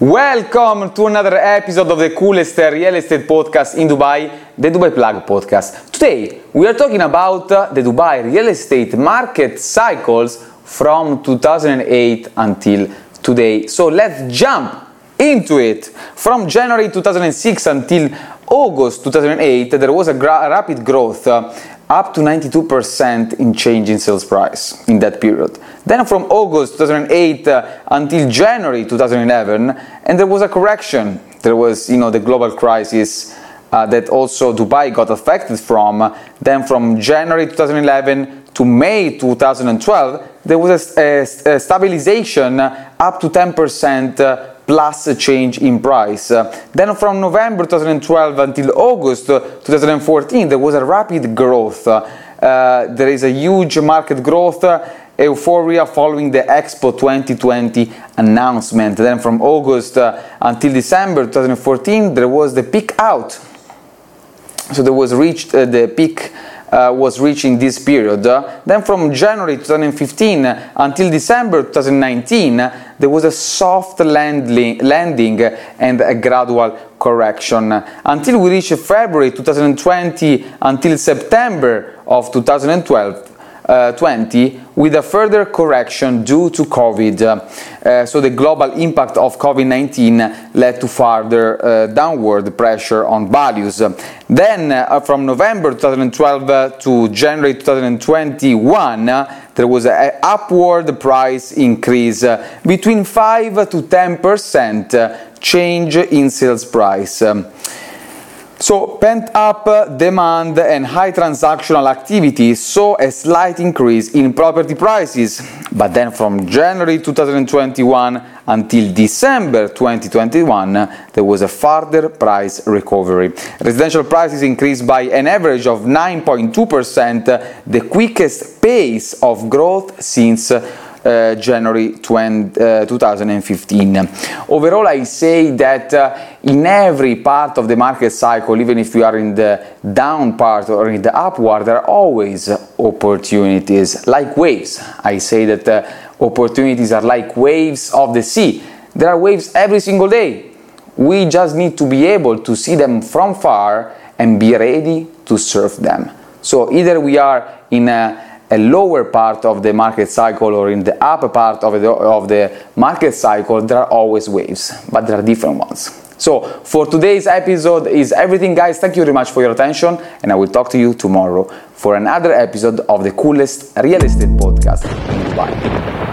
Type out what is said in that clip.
Welcome to another episode of the coolest real estate podcast in Dubai, the Dubai Plug podcast. Today we are talking about uh, the Dubai real estate market cycles from 2008 until today. So let's jump into it. From January 2006 until August 2008, there was a gra- rapid growth. Up to 92% in change in sales price in that period. Then from August 2008 uh, until January 2011, and there was a correction. There was, you know, the global crisis uh, that also Dubai got affected from. Then from January 2011 to May 2012, there was a, a, a stabilization up to 10% uh, plus a change in price. then from November 2012 until August 2014, there was a rapid growth. Uh, there is a huge market growth. Uh, euphoria following the Expo 2020 announcement. Then from August uh, until December 2014, there was the peak out. So there was reached uh, the peak was reaching this period. Uh, then from January 2015 until December 2019, there was a soft landing, landing and a gradual correction until we reached February 2020 until September of 2012 uh, 20 with a further correction due to COVID. Uh, so the global impact of COVID-19 led to further uh, downward pressure on values. Then uh, from November 2012 uh, to January 2021, there was an upward price increase between 5 to 10% change in sales price. So pent up demand and high transactional activity saw a slight increase in property prices, but then from January 2021 until December 2021 there was a further price recovery. Residential prices increased by an average of 9.2%, the quickest pace of growth since uh, January 20, uh, 2015. Overall, I say that uh, in every part of the market cycle, even if we are in the down part or in the upward, there are always opportunities like waves. I say that uh, opportunities are like waves of the sea. There are waves every single day. We just need to be able to see them from far and be ready to surf them. So either we are in a a lower part of the market cycle or in the upper part of the, of the market cycle, there are always waves, but there are different ones. So, for today's episode is everything, guys. Thank you very much for your attention, and I will talk to you tomorrow for another episode of the coolest real estate podcast in Dubai.